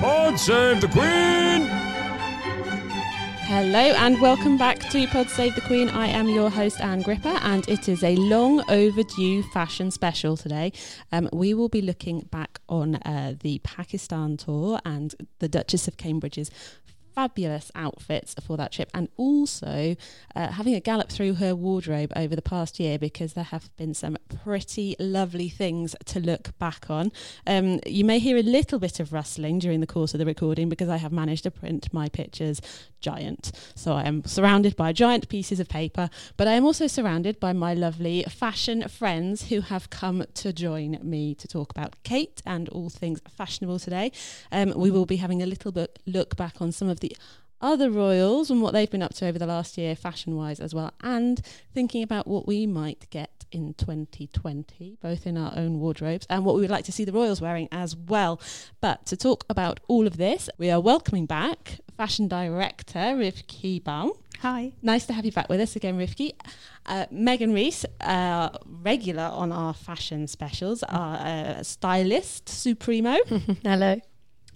Pod Save the Queen! Hello and welcome back to Pod Save the Queen. I am your host Ann Gripper, and it is a long overdue fashion special today. Um, we will be looking back on uh, the Pakistan tour and the Duchess of Cambridge's fabulous outfits for that trip and also uh, having a gallop through her wardrobe over the past year because there have been some pretty lovely things to look back on. Um, you may hear a little bit of rustling during the course of the recording because I have managed to print my pictures giant. So I am surrounded by giant pieces of paper, but I am also surrounded by my lovely fashion friends who have come to join me to talk about Kate and all things fashionable today. Um, we will be having a little bit look back on some of the other royals and what they've been up to over the last year, fashion wise as well, and thinking about what we might get in 2020, both in our own wardrobes and what we would like to see the royals wearing as well. But to talk about all of this, we are welcoming back fashion director Rivkie Baum. Hi. Nice to have you back with us again, Rivkie. Uh, Megan Rees, uh, regular on our fashion specials, our uh, stylist supremo. Hello.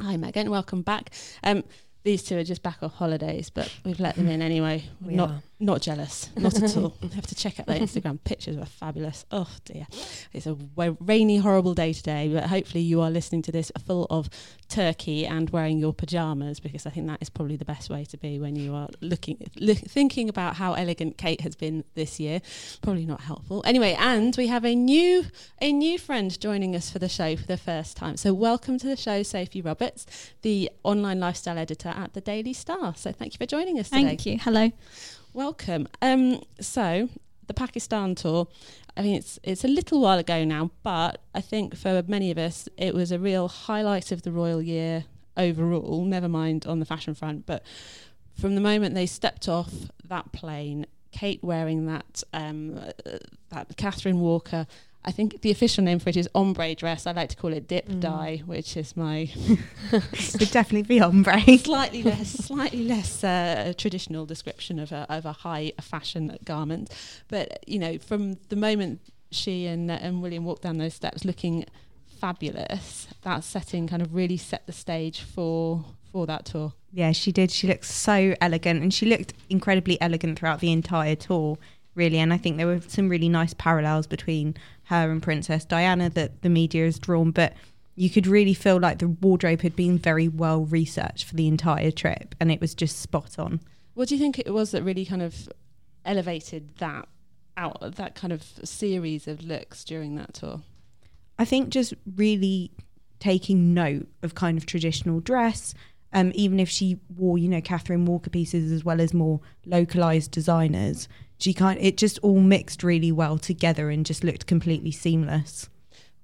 Hi, Megan. Welcome back. Um, these two are just back off holidays, but we've let them in anyway. We not are. Not jealous, not at all. You have to check out their Instagram pictures; were fabulous. Oh dear, it's a rainy, horrible day today. But hopefully, you are listening to this full of turkey and wearing your pajamas because I think that is probably the best way to be when you are looking, look, thinking about how elegant Kate has been this year. Probably not helpful. Anyway, and we have a new a new friend joining us for the show for the first time. So welcome to the show, Sophie Roberts, the online lifestyle editor at the Daily Star. So thank you for joining us today. Thank you. Hello. Welcome. Um, so the Pakistan tour. I mean, it's it's a little while ago now, but I think for many of us, it was a real highlight of the royal year overall. Never mind on the fashion front, but from the moment they stepped off that plane, Kate wearing that um, uh, that Catherine Walker. I think the official name for it is ombre dress. I like to call it dip Mm. dye, which is my it Would definitely be ombre. slightly less slightly less uh, traditional description of a of a high fashion garment. But you know, from the moment she and uh, and William walked down those steps looking fabulous, that setting kind of really set the stage for for that tour. Yeah, she did. She looked so elegant and she looked incredibly elegant throughout the entire tour, really. And I think there were some really nice parallels between her and Princess Diana that the media has drawn. But you could really feel like the wardrobe had been very well researched for the entire trip and it was just spot on. What do you think it was that really kind of elevated that out that kind of series of looks during that tour? I think just really taking note of kind of traditional dress. Um, even if she wore, you know, Catherine Walker pieces as well as more localized designers, she kind it just all mixed really well together and just looked completely seamless.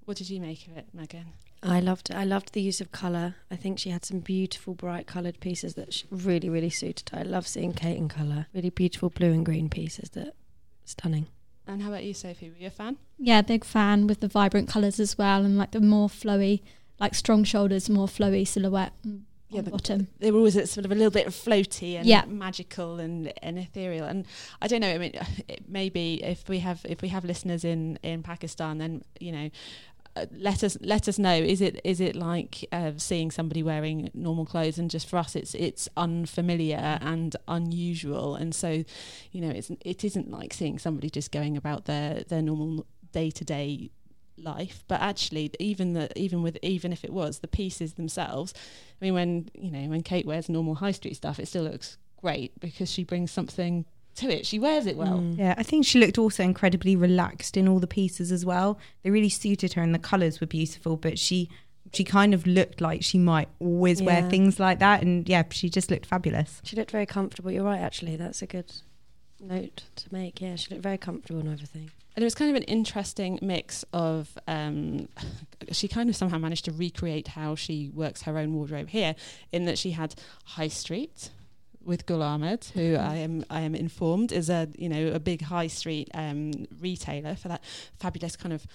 What did you make of it, Megan? I loved it. I loved the use of colour. I think she had some beautiful, bright coloured pieces that sh- really, really suited her. I love seeing Kate in colour. Really beautiful blue and green pieces that stunning. And how about you, Sophie? Were you a fan? Yeah, big fan with the vibrant colours as well, and like the more flowy, like strong shoulders, more flowy silhouette Yeah, the bottom. they were always sort of a little bit floaty and Yeah. magical and, and ethereal. And I don't know. I mean, it maybe if we have if we have listeners in in Pakistan, then you know. Uh, let us let us know. Is it is it like uh, seeing somebody wearing normal clothes, and just for us, it's it's unfamiliar and unusual, and so, you know, it's it isn't like seeing somebody just going about their their normal day to day life but actually even the even with even if it was the pieces themselves i mean when you know when kate wears normal high street stuff it still looks great because she brings something to it she wears it well Mm. Yeah, I think she looked also incredibly relaxed in all the pieces as well. They really suited her and the colours were beautiful, but she she kind of looked like she might always wear things like that and yeah, she just looked fabulous. She looked very comfortable. You're right, actually. That's a good note to make. Yeah, she looked very comfortable and everything. and it was kind of an interesting mix of um, she kind of somehow managed to recreate how she works her own wardrobe here in that she had high street with Gul Ahmed, who I am I am informed is a you know a big high street um, retailer for that fabulous kind of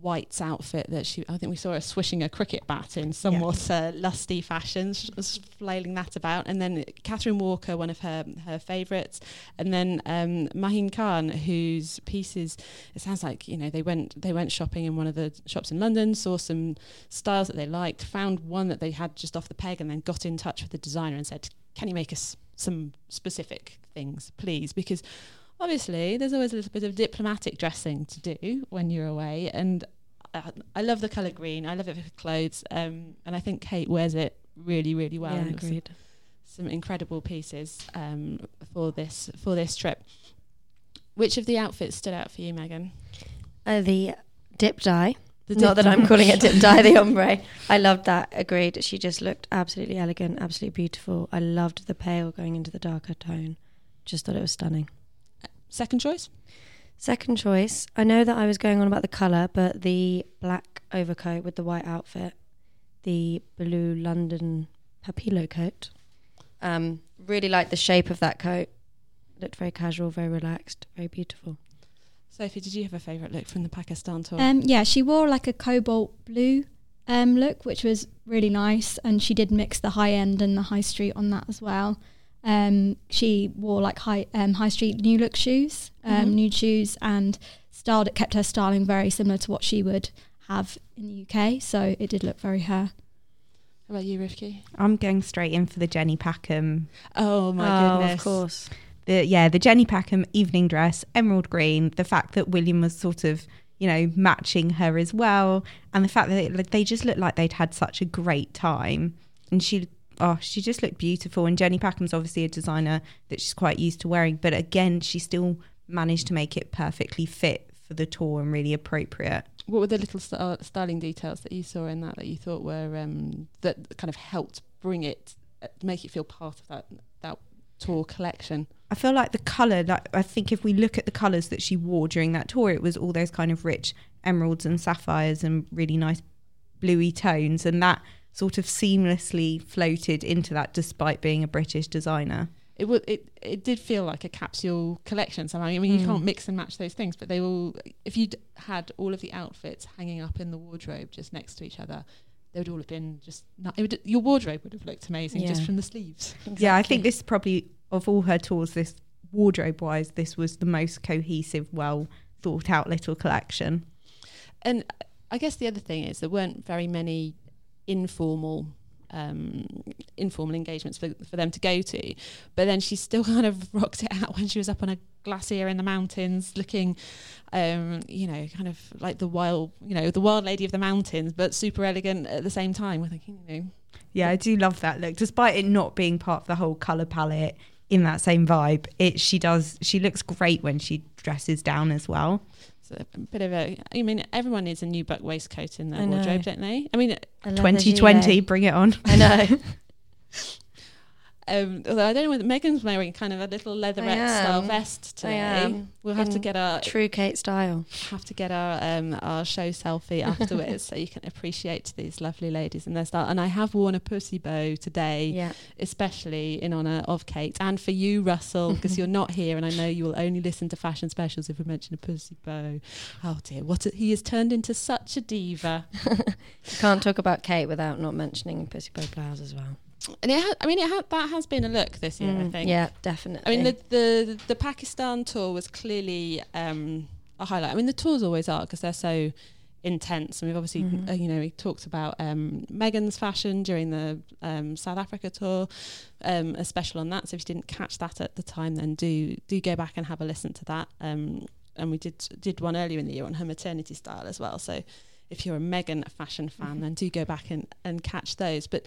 whites outfit that she I think we saw her swishing a cricket bat in somewhat uh, lusty fashion. She was flailing that about. And then Catherine Walker one of her her favourites. And then um, Maheen Khan whose pieces it sounds like you know they went they went shopping in one of the shops in London saw some styles that they liked found one that they had just off the peg and then got in touch with the designer and said can you make us some specific things please? Because obviously there's always a little bit of diplomatic dressing to do when you're away and I, I love the colour green I love it for clothes um, and I think Kate wears it really really well yeah, and some, agreed. some incredible pieces um, for this for this trip which of the outfits stood out for you Megan Uh, the dip dye. the Not dip- that I'm calling it dip dye, the ombre. I loved that. Agreed. She just looked absolutely elegant, absolutely beautiful. I loved the pale going into the darker tone. Just thought it was stunning. Second choice Second choice. I know that I was going on about the colour, but the black overcoat with the white outfit, the blue London papillo coat. Um, really liked the shape of that coat. Looked very casual, very relaxed, very beautiful. Sophie did you have a favourite look from the Pakistan tour Um, yeah, she wore like a cobalt blue um, look, which was really nice, and she did mix the high end and the high street on that as well. Um, she wore like high um, high street new look shoes, um, Mhm. nude shoes, and styled it kept her styling very similar to what she would have in the UK. So it did look very her. how about you Rivkie I'm going straight in for the Jenny Packham. oh my oh, goodness of course. The yeah, the Jenny Packham evening dress, emerald green. The fact that William was sort of you know matching her as well, and the fact that it, like, they just looked like they'd had such a great time, and she. Oh, she just looked beautiful. And Jenny Packham's obviously a designer that she's quite used to wearing, but again, she still managed to make it perfectly fit for the tour and really appropriate. What were the little st- styling details that you saw in that that you thought were um, that kind of helped bring it, uh, make it feel part of that that tour collection? I feel like the color, like I think if we look at the colors that she wore during that tour, it was all those kind of rich emeralds and sapphires and really nice bluey tones, and that sort of seamlessly floated into that, despite being a British designer. It would it it did feel like a capsule collection somehow. I mean, you Mm. can't mix and match those things, but they all if you'd had all of the outfits hanging up in the wardrobe just next to each other. They would all have been just. Not, it would, your wardrobe would have looked amazing just from the sleeves. Yeah, I think this is probably of all her tours, this wardrobe wise, this was the most cohesive, well thought out little collection. And I guess the other thing is there weren't very many informal um, informal engagements for, for them to go to. But then she still kind of rocked it out when she was up on a glacier in the mountains, looking, um, you know, kind of like the wild, you know, the wild lady of the mountains, but super elegant at the same time. We're thinking, you know, Yeah, I do love that look. Despite it not being part of the whole color palette in that same vibe, it she does she looks great when she dresses down as well. A bit of a. I mean, everyone needs a new buck waistcoat in their wardrobe, don't they? I mean, A 2020, bring it on. I know. um, although I don't know whether Megan's wearing kind of a little leatherette style vest today. We'll have to get our True Kate style. have to get our um, our show selfie afterwards so you can appreciate these lovely ladies and their style. And I have worn a pussy bow today, Yeah. especially in honour of Kate and for you, Russell, because you're not here, and I know you will only listen to fashion specials if we mention a pussy bow. Oh dear, what a, he has turned into such a diva. You can't talk about Kate without not mentioning Pussy Bow Blouse as well. And it, ha- I mean, it ha- that has been a look this year. I Mm, think. Yeah, definitely. I mean, the, the the Pakistan tour was clearly um, a highlight. I mean, the tours always are because they're so intense. And we've obviously, Mhm. uh, you know, we talked about um, Meghan's fashion during the um, South Africa tour, um, a special on that. So if you didn't catch that at the time, then do do go back and have a listen to that. Um, and we did did one earlier in the year on her maternity style as well. So if you're a Megan fashion fan, then do go back and, and catch those. But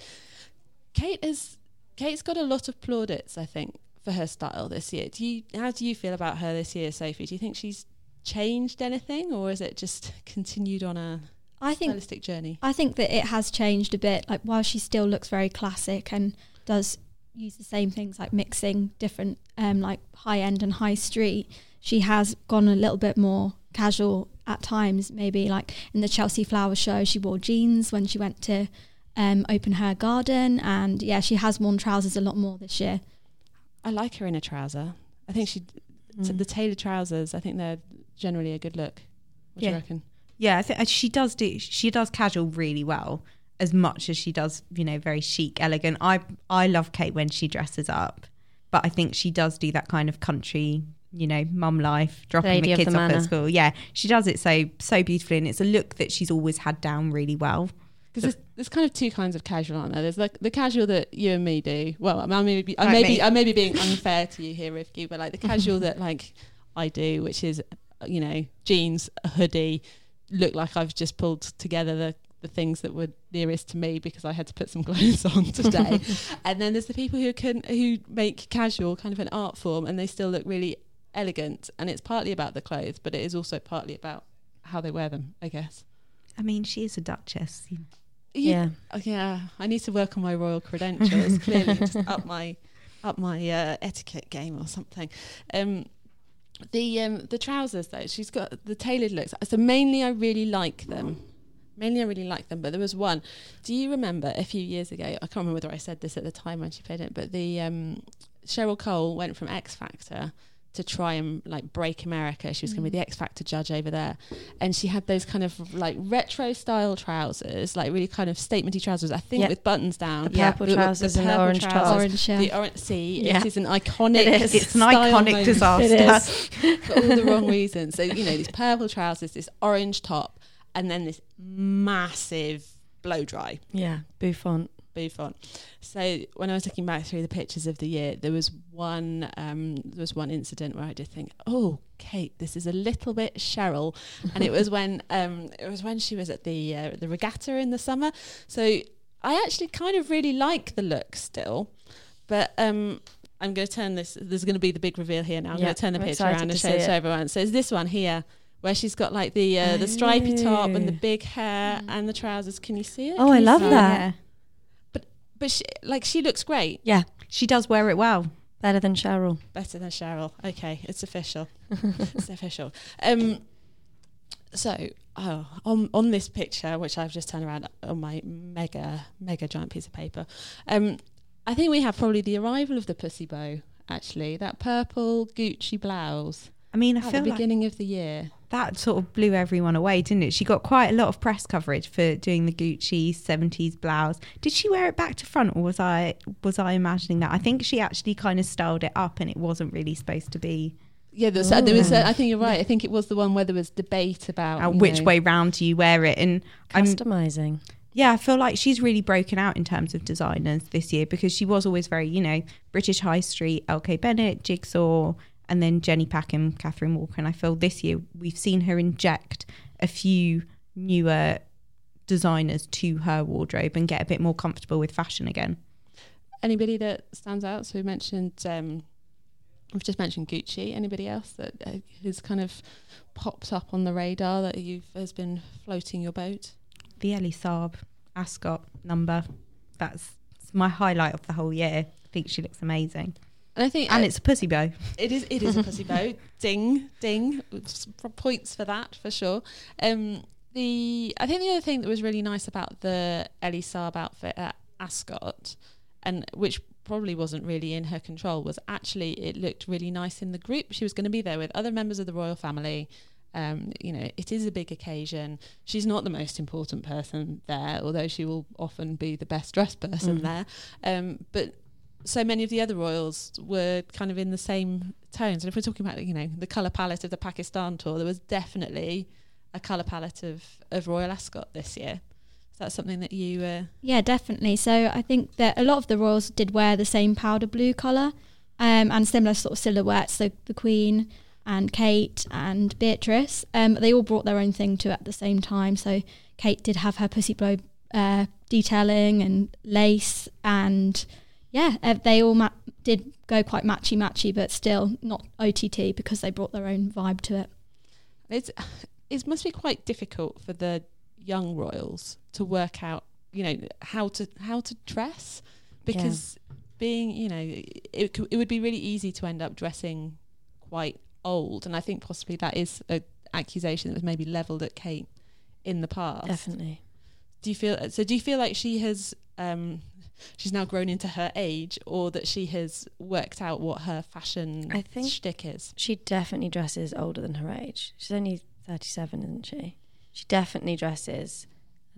Kate is Kate's got a lot of plaudits, I think, for her style this year. Do you how do you feel about her this year, Sophie? Do you think she's changed anything or is it just continued on a I think stylistic journey? I think that it has changed a bit. Like while she still looks very classic and does use the same things like mixing different um like high end and high street, she has gone a little bit more casual at times. Maybe like in the Chelsea Flower Show, she wore jeans when she went to um, open her garden, and yeah, she has worn trousers a lot more this year. I like her in a trouser. I think she t- Mm. the tailored trousers, I think they're generally a good look. What do Yeah. you reckon? Yeah, I think she does do. She does casual really well, as much as she does, you know, very chic, elegant. I I love Kate when she dresses up, but I think she does do that kind of country, you know, mum life, dropping Lady the of the kids off manor. at school. Yeah, she does it so so beautifully, and it's a look that she's always had down really well. Because there's, there's kind of two kinds of casual, aren't there? There's like the casual that you and me do. Well, I may be, I may be, I may be being unfair to you here, Rivkie, but like the casual that like I do, which is, you know, jeans, a hoodie, look like I've just pulled together the the things that were nearest to me because I had to put some clothes on today. and then there's the people who can who make casual kind of an art form and they still look really elegant. And it's partly about the clothes, but it is also partly about how they wear them, I guess. I mean, she is a duchess. You. Yeah. Yeah, I need to work on my royal credentials. Clearly, just up my up my uh, etiquette game or something. Um, the um, the trousers though, she's got the tailored looks. So mainly, I really like them. Mainly, I really like them. But there was one. Do you remember a few years ago? I can't remember whether I said this at the time when she played it, but the um, Cheryl Cole went from X Factor to try and like break America. She was going to be mm. the X Factor judge over there, and she had those kind of like retro style trousers, like really kind of statementy trousers. I think Yeah. with buttons down, The purple trousers and the purple orange tops. trousers. Orange, yeah. The orange. See, Yeah. it is an iconic. It is. It's an iconic moment disaster. For all the wrong reasons. So you know these purple trousers, this orange top, and then this massive blow dry Yeah. Bouffant. Bouffant. So when I was looking back through the pictures of the year, there was one um, there was one incident where I did think, oh, Kate, this is a little bit Cheryl, and it was when um, it was when she was at the uh, the regatta in the summer. So I actually kind of really like the look still, but um, I'm going to turn this. There's going to be the big reveal here now. I'm Yeah, going to turn the I'm picture around and show, it. show everyone. So it's this one here. Where she's got like the uh, the stripy top and the big hair and the trousers. Can you see it? Oh, Can I love that. But she, like she looks great. Yeah. She does wear it well. Better than Cheryl. Better than Cheryl. Okay, it's official. it's official. Um, so oh, on on this picture, which I've just turned around on my mega mega giant piece of paper, um, I think we have probably the arrival of the pussy bow. Actually, that purple Gucci blouse I mean, I at the feel like beginning of the year. That sort of blew everyone away, didn't it? She got quite a lot of press coverage for doing the Gucci 70s blouse. Did she wear it back to front or was I was I imagining that? I think she actually kind of styled it up and it wasn't really supposed to be Yeah, there was, there was Ooh. I think you're right. I think it was the one where there was debate about uh, which know- way round do you wear it and I'm Customizing. yeah, I feel like she's really broken out in terms of designers this year because she was always very, you know, British High Street, LK Bennett, Jigsaw, and then Jenny Packham, Catherine Walker. And I feel this year we've seen her inject a few newer designers to her wardrobe and get a bit more comfortable with fashion again. Anybody that stands out? So we mentioned, um, we've just mentioned Gucci. Anybody else that uh, has kind of popped up on the radar that you've has been floating your boat? The Elie Saab Ascot number, that's my highlight of the whole year. I think she looks amazing. And I think And uh, it's a pussy bow. it is it is a pussy bow. ding ding, points for that for sure. Um, the I think the other thing that was really nice about the Elie Saab outfit at Ascot, and which probably wasn't really in her control, was actually it looked really nice in the group. She was going to be there with other members of the royal family. Um, you know, it is a big occasion. She's not the most important person there, although she will often be the best dressed person Mm. there. Um, but so many of the other royals were kind of in the same tones. And if we're talking about, you know, the colour palette of the Pakistan tour, there was definitely a colour palette of, of Royal Ascot this year. Is that something that you... Uh, Yeah, definitely. So I think that a lot of the royals did wear the same powder blue colour um, and similar sort of silhouettes. So the Queen and Kate and Beatrice, um, they all brought their own thing to at the same time. So Kate did have her pussy bow uh, detailing and lace, and yeah, uh, they all ma- did go quite matchy matchy, but still not OTT because they brought their own vibe to it. it's it must be quite difficult for the young royals to work out, you know, how to how to dress because being, you know, it it would be really easy to end up dressing quite old, and I think possibly that is a accusation that was maybe leveled at Kate in the past. Definitely. Do you feel so? Do you feel like she has? Um, she's now grown into her age, or that she has worked out what her fashion I think- shtick is? She definitely dresses older than her age. She's only 37, isn't she? She definitely dresses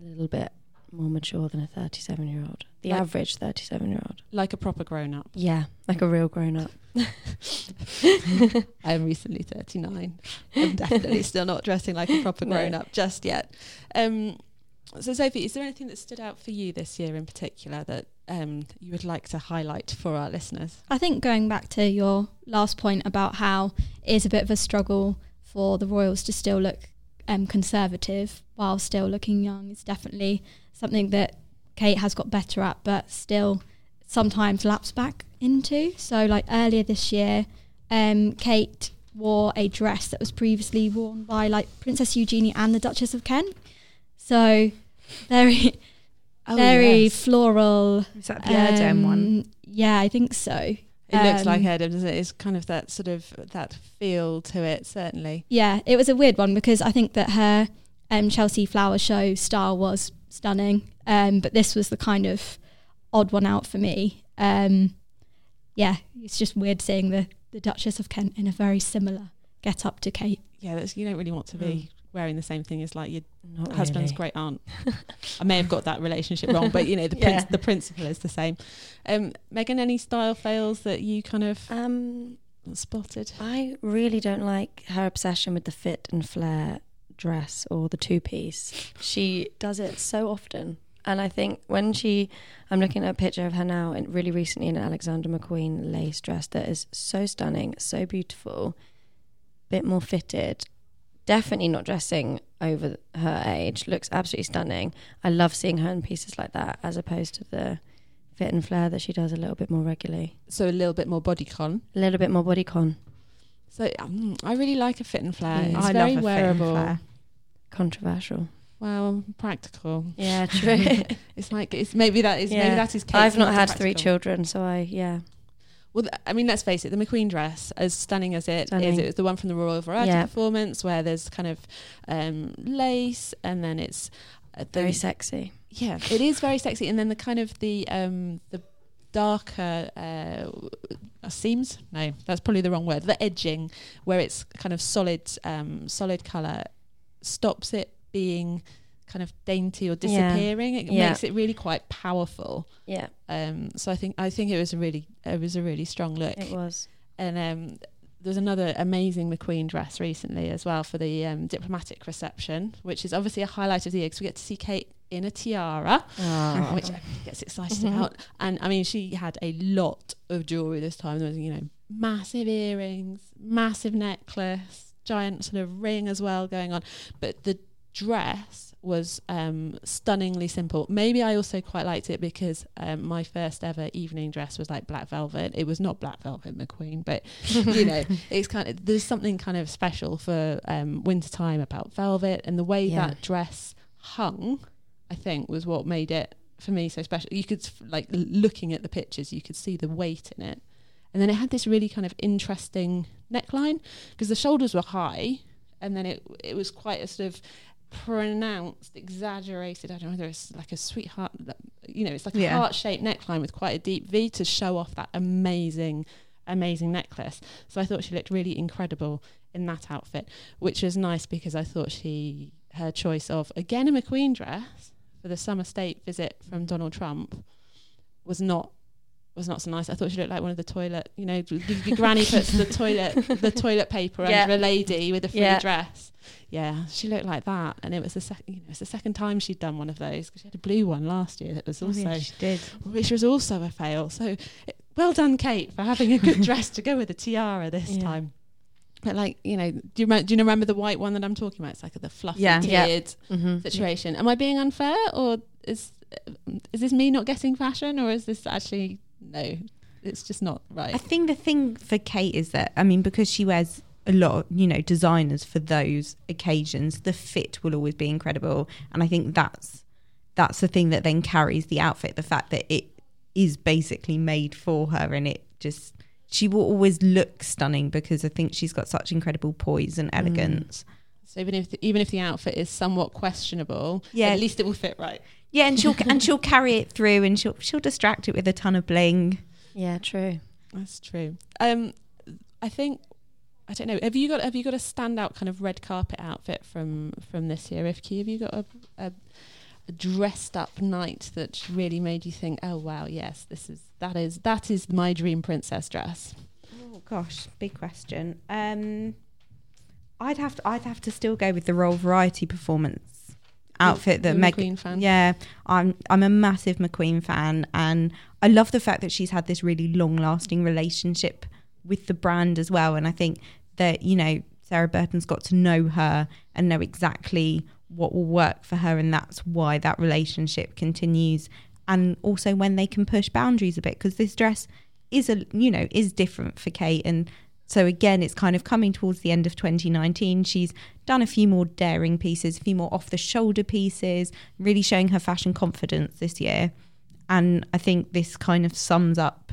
a little bit more mature than a 37 year old. The Like- average 37 year old. Like a proper grown up. Yeah, like a real grown up. I am recently 39. I'm definitely still not dressing like a proper No. grown up just yet. Um, so, Sophie, is there anything that stood out for you this year in particular that um, you would like to highlight for our listeners? I think going back to your last point about how it is a bit of a struggle for the royals to still look um, conservative while still looking young is definitely something that Kate has got better at, but still sometimes laps back into. So, like earlier this year, um, Kate wore a dress that was previously worn by like Princess Eugenie and the Duchess of Kent. So, very, very yes. floral. Is that the Erdem one? Um, Yeah, I think so. It looks like Um, Erdem, doesn't it? It's kind of that sort of that feel to it, certainly. Yeah, it was a weird one because I think that her um, Chelsea Flower Show style was stunning, um, but this was the kind of odd one out for me. Um, yeah, it's just weird seeing the, the Duchess of Kent in a very similar get up to Kate. Yeah, that's, you don't really want to be wearing the same thing as like your Not husband's really. great aunt. I may have got that relationship wrong, but you know the Yeah. princ- the principle is the same. Um, Megan, any style fails that you kind of Um, spotted? I really don't like her obsession with the fit and flare dress or the two piece. She does it so often. And I think when she, I'm looking at a picture of her now, and really recently in an Alexander McQueen lace dress that is so stunning, so beautiful, bit more fitted. Definitely not dressing over her age. Looks absolutely stunning. I love seeing her in pieces like that, as opposed to the fit and flare that she does a little bit more regularly. So a little bit more bodycon. A little bit more bodycon. So um, I really like a fit and flare. Yeah. It's I very love a fit and wearable. flare. Controversial. Well, practical. Yeah, true. It's like it's maybe that is maybe that is. Kate's I've not so had three children, so I yeah. Well, th- I mean, let's face it. The McQueen dress, as stunning as it is, Stunning. it was the one from the Royal Variety Yeah. Performance, where there's kind of um, lace, and then it's uh, the, Very sexy. yeah, it is very sexy, and then the kind of the um, the darker uh, seams. No, that's probably the wrong word. The edging, where it's kind of solid, um, solid color, stops it being kind of dainty or Yeah. disappearing. It Yeah. makes it really quite powerful. Yeah, Um, so I think I think it was a really it was a really strong look. it was. And um, there's another amazing McQueen dress recently as well for the um, diplomatic reception, which is obviously a highlight of the year because we get to see Kate in a tiara, Oh. which everybody gets excited Mhm. about. And I mean, she had a lot of jewelry this time. There was, you know, massive earrings, massive necklace, giant sort of ring as well going on. But the dress was um, stunningly simple. Maybe I also quite liked it because um, my first ever evening dress was like black velvet. It was not black velvet McQueen, but you know, it's kind of there's something kind of special for um, winter time about velvet and the way Yeah. that dress hung. I think was what made it for me so special. You could like looking at the pictures, you could see the weight in it, and then it had this really kind of interesting neckline because the shoulders were high, and then it it was quite a sort of pronounced, exaggerated. I don't know whether it's like a sweetheart, you know, it's like a heart shaped neckline with quite a deep V to show off that amazing, amazing necklace. So I thought she looked really incredible in that outfit, which was nice because I thought she her choice of again a McQueen dress for the summer state visit from Donald Trump was not was not so nice. I thought she looked like one of the toilet, you know, granny puts the toilet the toilet paper Yeah. under a lady with a free Yeah. dress. Yeah, she looked like that, and it was the second. You know, it's the second time she'd done one of those because she had a blue one last year that was Oh, also, yeah, she did. which was also a fail. So, it, well done, Kate, for having a good dress to go with a tiara this Yeah. time. But like, you know, do you remember, do you remember the white one that I'm talking about? It's like the fluffy Yeah. Yeah. tiered Mm-hmm. situation. Am I being unfair, or is is this me not getting fashion, or is this actually no? It's just not right. I think the thing for Kate is that I mean because she wears a lot of you know designers for those occasions, the fit will always be incredible, and I think that's that's the thing that then carries the outfit. The fact that it is basically made for her, and it just she will always look stunning because I think she's got such incredible poise and elegance. So even if the, even if the outfit is somewhat questionable, Yeah. at least it will fit right. Yeah, and she'll and she'll carry it through, and she'll she'll distract it with a ton of bling. Yeah, true. That's true. Um, I think I don't know. Have you got have you got a standout kind of red carpet outfit from from this year, Rivkie? Have you got a, a, a dressed up night that really made you think, oh wow, yes, this is that is that is my dream princess dress? Oh gosh, big question. Um, I'd have to I'd have to still go with the Royal Variety performance outfit that Meg. McQueen fan. Yeah, I'm I'm a massive McQueen fan, and I love the fact that she's had this really long lasting relationship with the brand as well. And I think that you know Sarah Burton's got to know her and know exactly what will work for her, and that's why that relationship continues. And also when they can push boundaries a bit, because this dress is a you know is different for Kate and. So again, it's kind of coming towards the end of 2019. She's done a few more daring pieces, a few more off the shoulder pieces, really showing her fashion confidence this year. And I think this kind of sums up,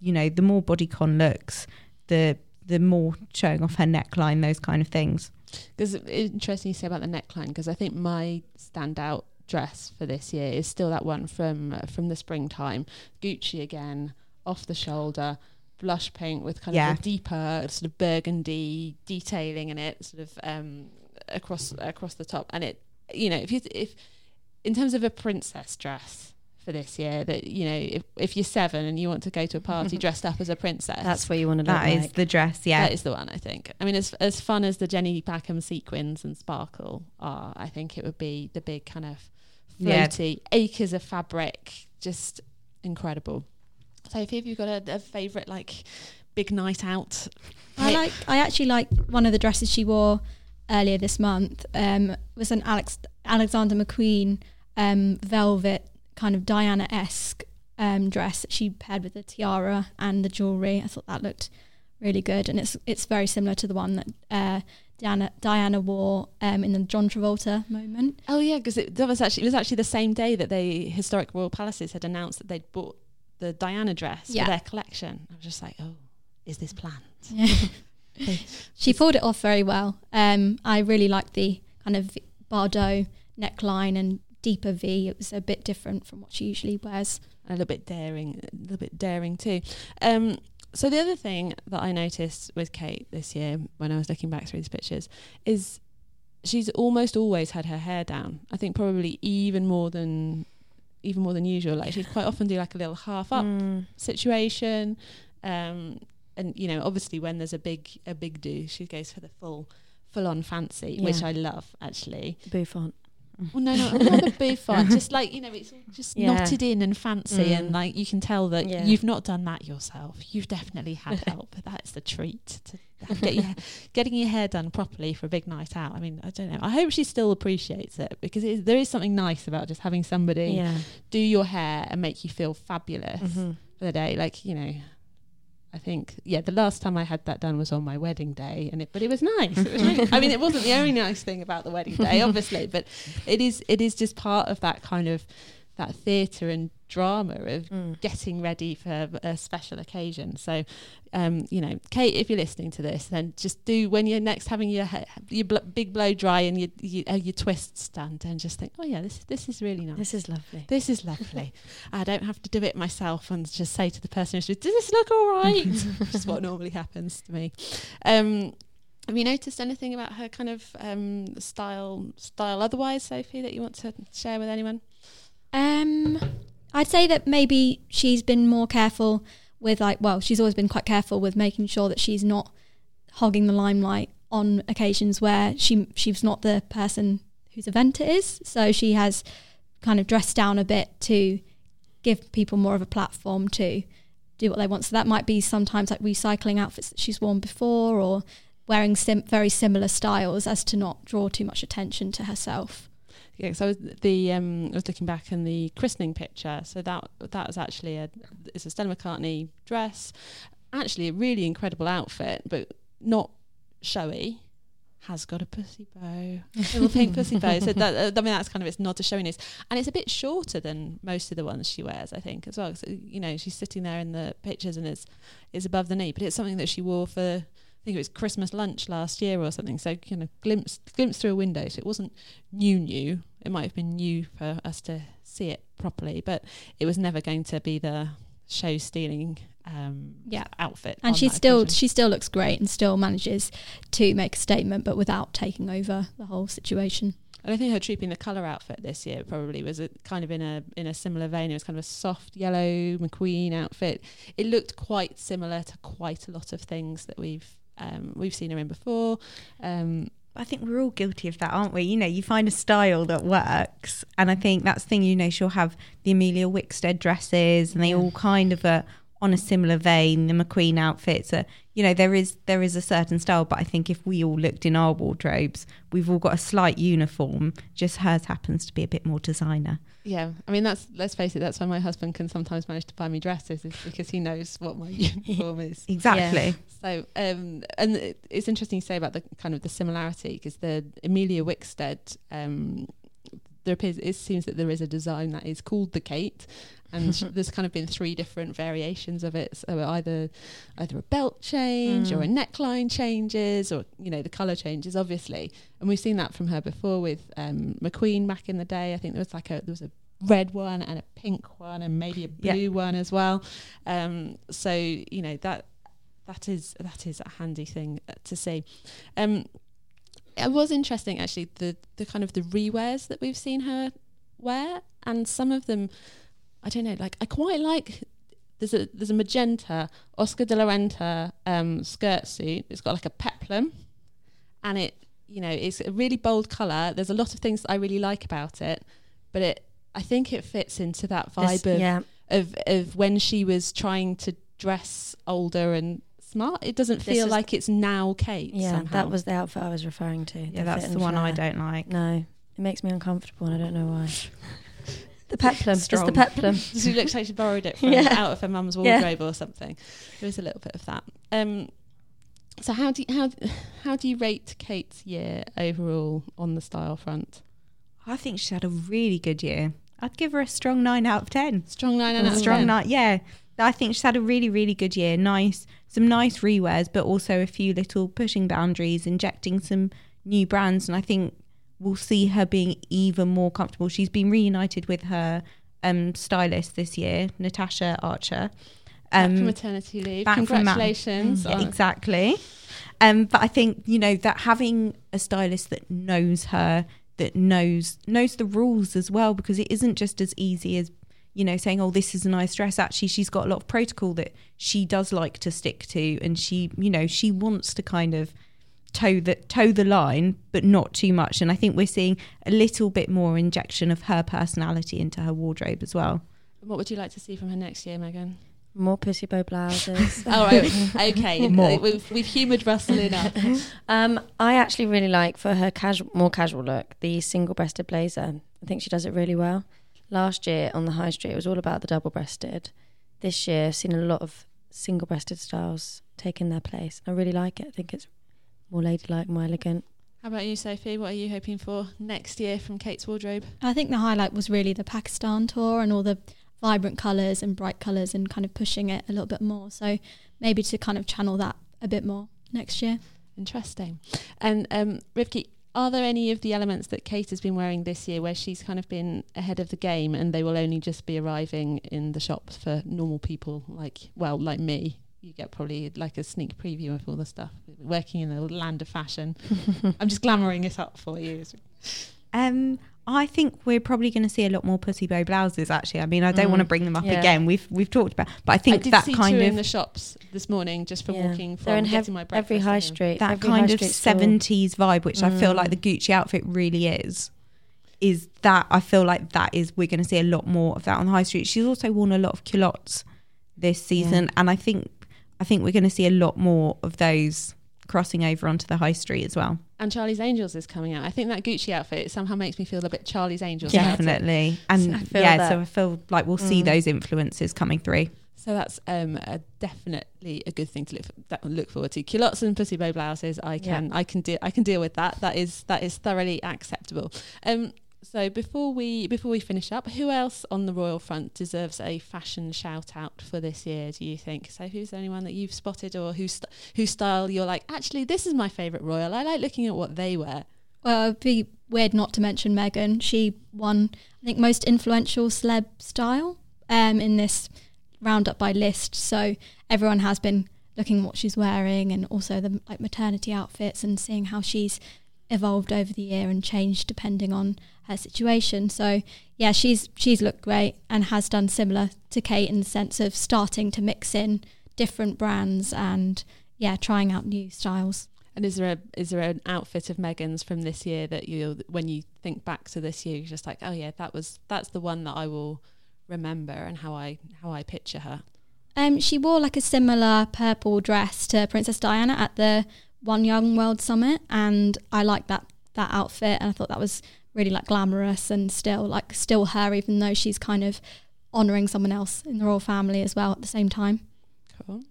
you know, the more bodycon looks, the the more showing off her neckline, those kind of things. Because interesting you say about the neckline because I think my standout dress for this year is still that one from uh, from the springtime, Gucci again, off the shoulder, blush pink with kind Yeah. of a deeper sort of burgundy detailing in it, sort of um, across across the top. And it, you know, if you if in terms of a princess dress for this year, that you know, if if you're seven and you want to go to a party dressed up as a princess, That's where you want to look That is like. the dress, yeah. that is the one, I think. I mean, as as fun as the Jenny Packham sequins and sparkle are, I think it would be the big kind of Yeah. floaty acres of fabric, just incredible. Sophie, have you got a, a favourite like big night out? I like. I actually like one of the dresses she wore earlier this month. Um, was an Alex Alexander McQueen um, velvet kind of Diana esque um, dress that she paired with the tiara and the jewelry. I thought that looked really good, and it's it's very similar to the one that uh, Diana Diana wore um, in the John Travolta moment. Oh yeah, because it that was actually it was actually the same day that the historic royal palaces had announced that they'd bought the Diana dress Yeah. for their collection. I was just like, oh, is this planned? Yeah. she pulled it off very well. Um, I really liked the kind of Bardot neckline and deeper V. It was a bit different from what she usually wears. a little bit daring, a little bit daring too. Um, so the other thing that I noticed with Kate this year, when I was looking back through these pictures, is she's almost always had her hair down. I think probably even more than even more than usual. Like she'd quite often do like a little half up Mm. situation, um, and you know, obviously when there's a big a big do, she goes for the full full on fancy, which I love actually. Bouffant. Well, no, no, not the bouffant. just like you know, it's all just Yeah. knotted in and fancy, Mm. and like you can tell that Yeah. you've not done that yourself. You've definitely had help. But that's the treat to get your getting your hair done properly for a big night out. I mean, I don't know. I hope she still appreciates it because it is, there is something nice about just having somebody Yeah. do your hair and make you feel fabulous Mhm. for the day. Like you know. I think yeah. The last time I had that done was on my wedding day, and it but it was nice. It was really, I mean, it wasn't the only nice thing about the wedding day, obviously, but it is it is just part of that kind of that theatre and drama of Mm. getting ready for a special occasion. So, um, you know, Kate, if you're listening to this, then just do when you're next having your your bl- big blow dry and your your, uh, your twists done, and just think, oh yeah, this this is really nice. This is lovely. This is lovely. I don't have to do it myself and just say to the person does this look all right? Which is what normally happens to me. Um, have you noticed anything about her kind of um, style, style otherwise, Sophie, that you want to share with anyone? Um, I'd say that maybe she's been more careful with like, well, she's always been quite careful with making sure that she's not hogging the limelight on occasions where she she's not the person whose event it is. So she has kind of dressed down a bit to give people more of a platform to do what they want. So that might be sometimes like recycling outfits that she's worn before or wearing sim- very similar styles as to not draw too much attention to herself. Yeah, so the um, I was looking back in the christening picture. So that that was actually a it's a Stella McCartney dress, actually a really incredible outfit, but not showy. Has got a pussy bow, little pink pussy bow. So that uh, I mean that's kind of its nod to showiness, and it's a bit shorter than most of the ones she wears, I think, as well. So you know she's sitting there in the pictures and it's it's above the knee, but it's something that she wore for. I think it was Christmas lunch last year or something. So you know, glimpse glimpse through a window. So it wasn't new new. It might have been new for us to see it properly, but it was never going to be the show stealing um, Yeah. outfit. and she still occasion. she still looks great and still manages to make a statement, but without taking over the whole situation. And I think her trooping the colour outfit this year probably was a, kind of in a in a similar vein. It was kind of a soft yellow McQueen outfit. It looked quite similar to quite a lot of things that we've um, we've seen her in before. Um, I think we're all guilty of that, aren't we? You know, you find a style that works, and I think that's the thing. You know, she'll have the Emilia Wickstead dresses, and they all kind of are on a similar vein. The McQueen outfits are, you know, there is there is a certain style, but I think if we all looked in our wardrobes, we've all got a slight uniform. Just hers happens to be a bit more designer. yeah, I mean that's let's face it. That's why my husband can sometimes manage to buy me dresses, is because he knows what my uniform is. Exactly. So, um, and it's interesting to say about the kind of the similarity because the Emilia Wickstead, um, there appears it seems that there is a design that is called the Kate, and there's kind of been three different variations of it. So either either a belt change or a neckline changes, or you know the color changes, obviously. And we've seen that from her before with um, McQueen back in the day. I think there was like a there was a red one and a pink one and maybe a Yeah. blue one as well. Um, so you know that that is that is a handy thing to see. Um, it was interesting actually the the kind of the rewears that we've seen her wear, and some of them, I don't know, like I quite like. There's a there's a magenta Oscar de la Renta um, skirt suit. It's got like a peplum, and it you know it's a really bold color. There's a lot of things that I really like about it, but it I think it fits into that This- vibe of yeah, of of when she was trying to dress older and smart. It doesn't feel is- like it's now Kate. yeah. somehow. That was the outfit I was referring to. Yeah, that's the and one I don't like. No, it makes me uncomfortable, and I don't know why. The peplum, it's the peplum. she looks like she borrowed it from Yeah. out of her mum's Yeah. wardrobe or something. There is a little bit of that. Um, so how do you, how how do you rate Kate's year overall on the style front? I think she had a really good year. I'd give her a strong nine out of ten. Strong nine and a out of strong 10. nine. Yeah, I think she's had a really, really good year. Nice, some nice rewears, but also a few little pushing boundaries, injecting some new brands, and I think we'll see her being even more comfortable. She's been reunited with her um, stylist this year, Natasha Archer. Back from Um, maternity leave. from Congratulations. yeah, exactly. Um, but I think you know that having a stylist that knows her, that knows knows the rules as well, because it isn't just as easy as you know saying, "Oh, this is a nice dress." Actually, she's got a lot of protocol that she does like to stick to, and she, you know, she wants to kind of toe the toe the line, but not too much. And I think we're seeing a little bit more injection of her personality into her wardrobe as well. What would you like to see from her next year, Megan? More pussy bow blouses. All right, okay. More. We've, we've humoured Russell enough. Um, I actually really like for her casual, more casual look, the single-breasted blazer. I think she does it really well. Last year on the high street, it was all about the double-breasted. This year, I've seen a lot of single-breasted styles taking their place. I really like it. I think it's more ladylike, more elegant. How about you, Sophie? What are you hoping for next year from Kate's wardrobe? I think the highlight was really the Pakistan tour and all the vibrant colours and bright colours and kind of pushing it a little bit more. So maybe to kind of channel that a bit more next year. Interesting. And um, Rivkie, are there any of the elements that Kate has been wearing this year where she's kind of been ahead of the game and they will only just be arriving in the shops for normal people like, well, like me? You get probably like a sneak preview of all the stuff. Working in the land of fashion, I'm just glamouring it up for you. Um, I think we're probably going to see a lot more pussy bow blouses. Actually, I mean, I don't Mm, want to bring them up yeah. again. We've we've talked about, but I I think did that see kind two of in the shops this morning just from Yeah. walking from They're in getting hev- my breakfast. every high street. that every kind of street store. seventies vibe, which I feel Mm. like the Gucci outfit really is. Is that I feel like that is we're going to see a lot more of that on the high street. She's also worn a lot of culottes this season, and I think I think we're going to see a lot more of those crossing over onto the high street as well. And Charlie's Angels is coming out. I think that Gucci outfit somehow makes me feel a bit Charlie's Angels. about it. Definitely, and I feel yeah, that. so I feel like we'll see Mm. those influences coming through. So that's um, a definitely a good thing to look for, that look forward to. Culottes and pussy bow blouses, I can I can deal I can deal with that. That is that is thoroughly acceptable. Um, so before we before we finish up, who else on the royal front deserves a fashion shout out for this year? Do you think? So who's the anyone that you've spotted or whose st- whose style you're like? Actually, this is my favourite royal. I like looking at what they wear. Well, it'd be weird not to mention Meghan. She won, I think, most influential celeb style um, in this round up by Lyst. So everyone has been looking at what she's wearing and also the like maternity outfits and seeing how she's evolved over the year and changed depending on her situation. So yeah, she's she's looked great and has done similar to Kate in the sense of starting to mix in different brands and yeah, trying out new styles. And is there a is there an outfit of Meghan's from this year that you when you think back to this year, you're just like, oh yeah, that was that's the one that I will remember and how I how I picture her. Um, she wore like a similar purple dress to Princess Diana at the One Young World Summit, and I liked that that outfit, and I thought that was really like glamorous and still like still her, even though she's kind of honouring someone else in the royal family as well at the same time. Cool.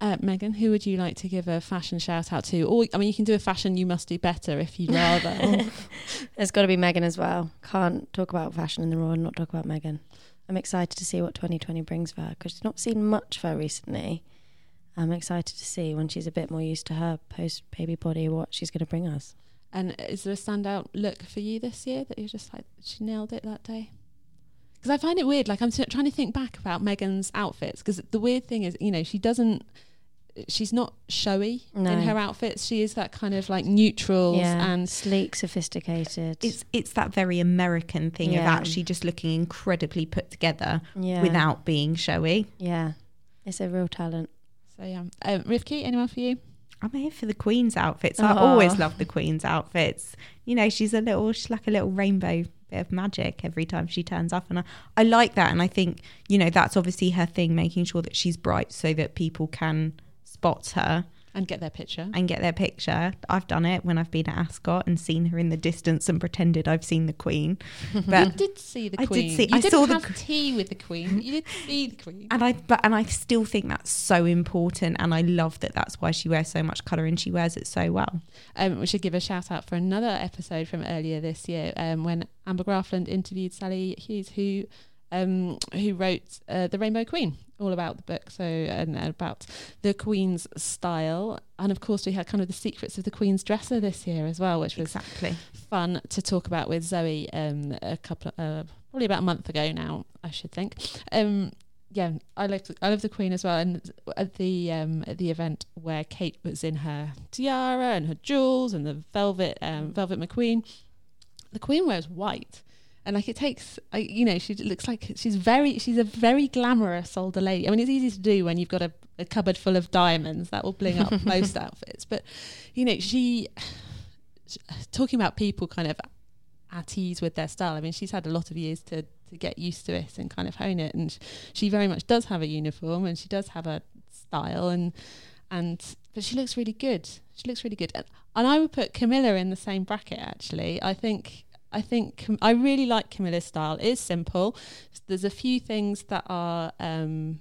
Uh, Megan, who would you like to give a fashion shout out to? Or, I mean, you can do a fashion you must do better if you'd rather. There's got to be Meghan as well. Can't talk about fashion in the Royal and not talk about Meghan. I'm excited to see what 2020 brings for her because she's not seen much of her recently. I'm excited to see when she's a bit more used to her post baby body what she's going to bring us. and is there a standout look for you this year that you're just like, she nailed it that day? Because I find it weird. Like, I'm t- trying to think back about Meghan's outfits because the weird thing is, you know, she doesn't. She's not showy No. in her outfits. She is that kind of like neutral Yeah, and sleek, sophisticated. It's it's that very American thing of actually just looking incredibly put together yeah, without being showy. yeah, it's a real talent. So yeah. Um, Rivkie, anyone for you? I'm here for the Queen's outfits. I always love the Queen's outfits. You know, she's a little, she's like a little rainbow bit of magic every time she turns up. And I, I like that. And I think, you know, that's obviously her thing, making sure that she's bright so that people can spot her And get their picture. and get their picture. I've done it when I've been at Ascot and seen her in the distance and pretended I've seen the Queen. But you did see the Queen. I did see- You I didn't saw the tea with the Queen. You did see the Queen. and I but and I still think that's so important and I love that that's why she wears so much colour and she wears it so well. Um, we should give a shout out for another episode from earlier this year um, when Amber Graafland interviewed Sally Hughes, who um, who wrote uh, The Rainbow Queen, all about the book, so and about the Queen's style, and of course we had kind of the secrets of the Queen's dresser this year as well, which was Exactly. fun to talk about with Zoe um, a couple uh, probably about a month ago now, I should think. Um, yeah, I love I love the Queen as well, and at the um, at the event where Kate was in her tiara and her jewels and the velvet um, velvet McQueen, the Queen wears white. And like it takes, I, you know, she looks like she's very, she's a very glamorous older lady. I mean, it's easy to do when you've got a, a cupboard full of diamonds that will bling up most outfits. But, you know, she, talking about people kind of at ease with their style. I mean, she's had a lot of years to to get used to it and kind of hone it, and she very much does have a uniform and she does have a style and and but she looks really good. She looks really good, and, and I would put Camilla in the same bracket. Actually, I think. I think I really like Camilla's style. It is simple. There's a few things that are, um,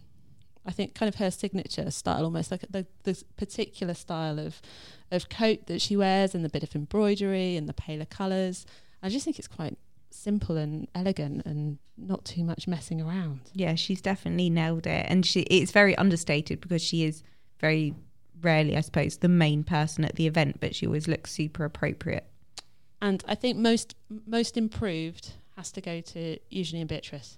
I think, kind of her signature style, almost like the, the particular style of of coat that she wears and the bit of embroidery and the paler colours. I just think it's quite simple and elegant and not too much messing around. Yeah, she's definitely nailed it, and she it's very understated because she is very rarely, I suppose, the main person at the event, but she always looks super appropriate. And I think most most improved has to go to Eugenie and Beatrice.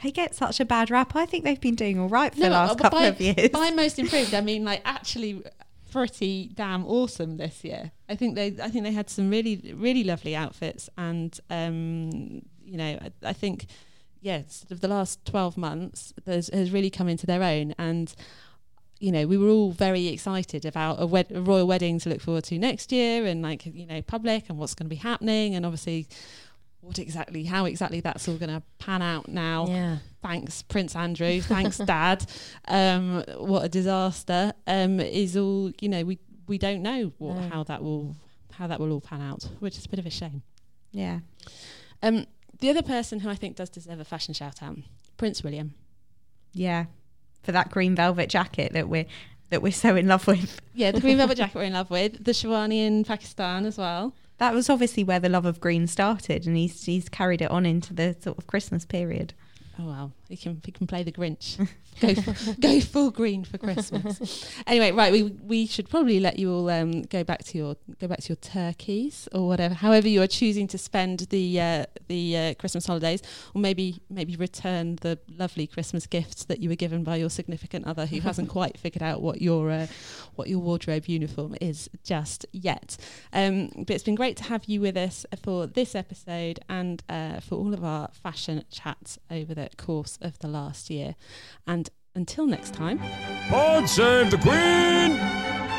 They get such a bad rap. I think they've been doing all right for the last but couple by, of years. By most improved, I mean like actually pretty damn awesome this year. I think they I think they had some really really lovely outfits, and um, you know I, I think yeah, sort of the last twelve months has really come into their own, and you know we were all very excited about a, wed- a royal wedding to look forward to next year, and like you know public and what's going to be happening, and obviously. What exactly? How exactly that's all going to pan out now? Yeah, thanks Prince Andrew, thanks Dad. Um, what a disaster! Um, is all you know. We we don't know what, No. how that will how that will all pan out, which is a bit of a shame. yeah, Um, the other person who I think does deserve a fashion shout out, Prince William. yeah, for that green velvet jacket that we're that we're so in love with. Yeah, the green velvet jacket we're in love with. The Sherwani in Pakistan as well. That was obviously where the love of green started, and he's he's carried it on into the sort of Christmas period. Oh wow, he can he can play the Grinch. go go full green for Christmas. anyway, right, we we should probably let you all um, go back to your go back to your turkeys or whatever, however you are choosing to spend the uh, the uh, Christmas holidays, or maybe maybe return the lovely Christmas gifts that you were given by your significant other who hasn't quite figured out what your uh, what your wardrobe uniform is just yet. Um, but it's been great to have you with us for this episode and uh, for all of our fashion chats over the course of the last year. And until next time. God save the Queen!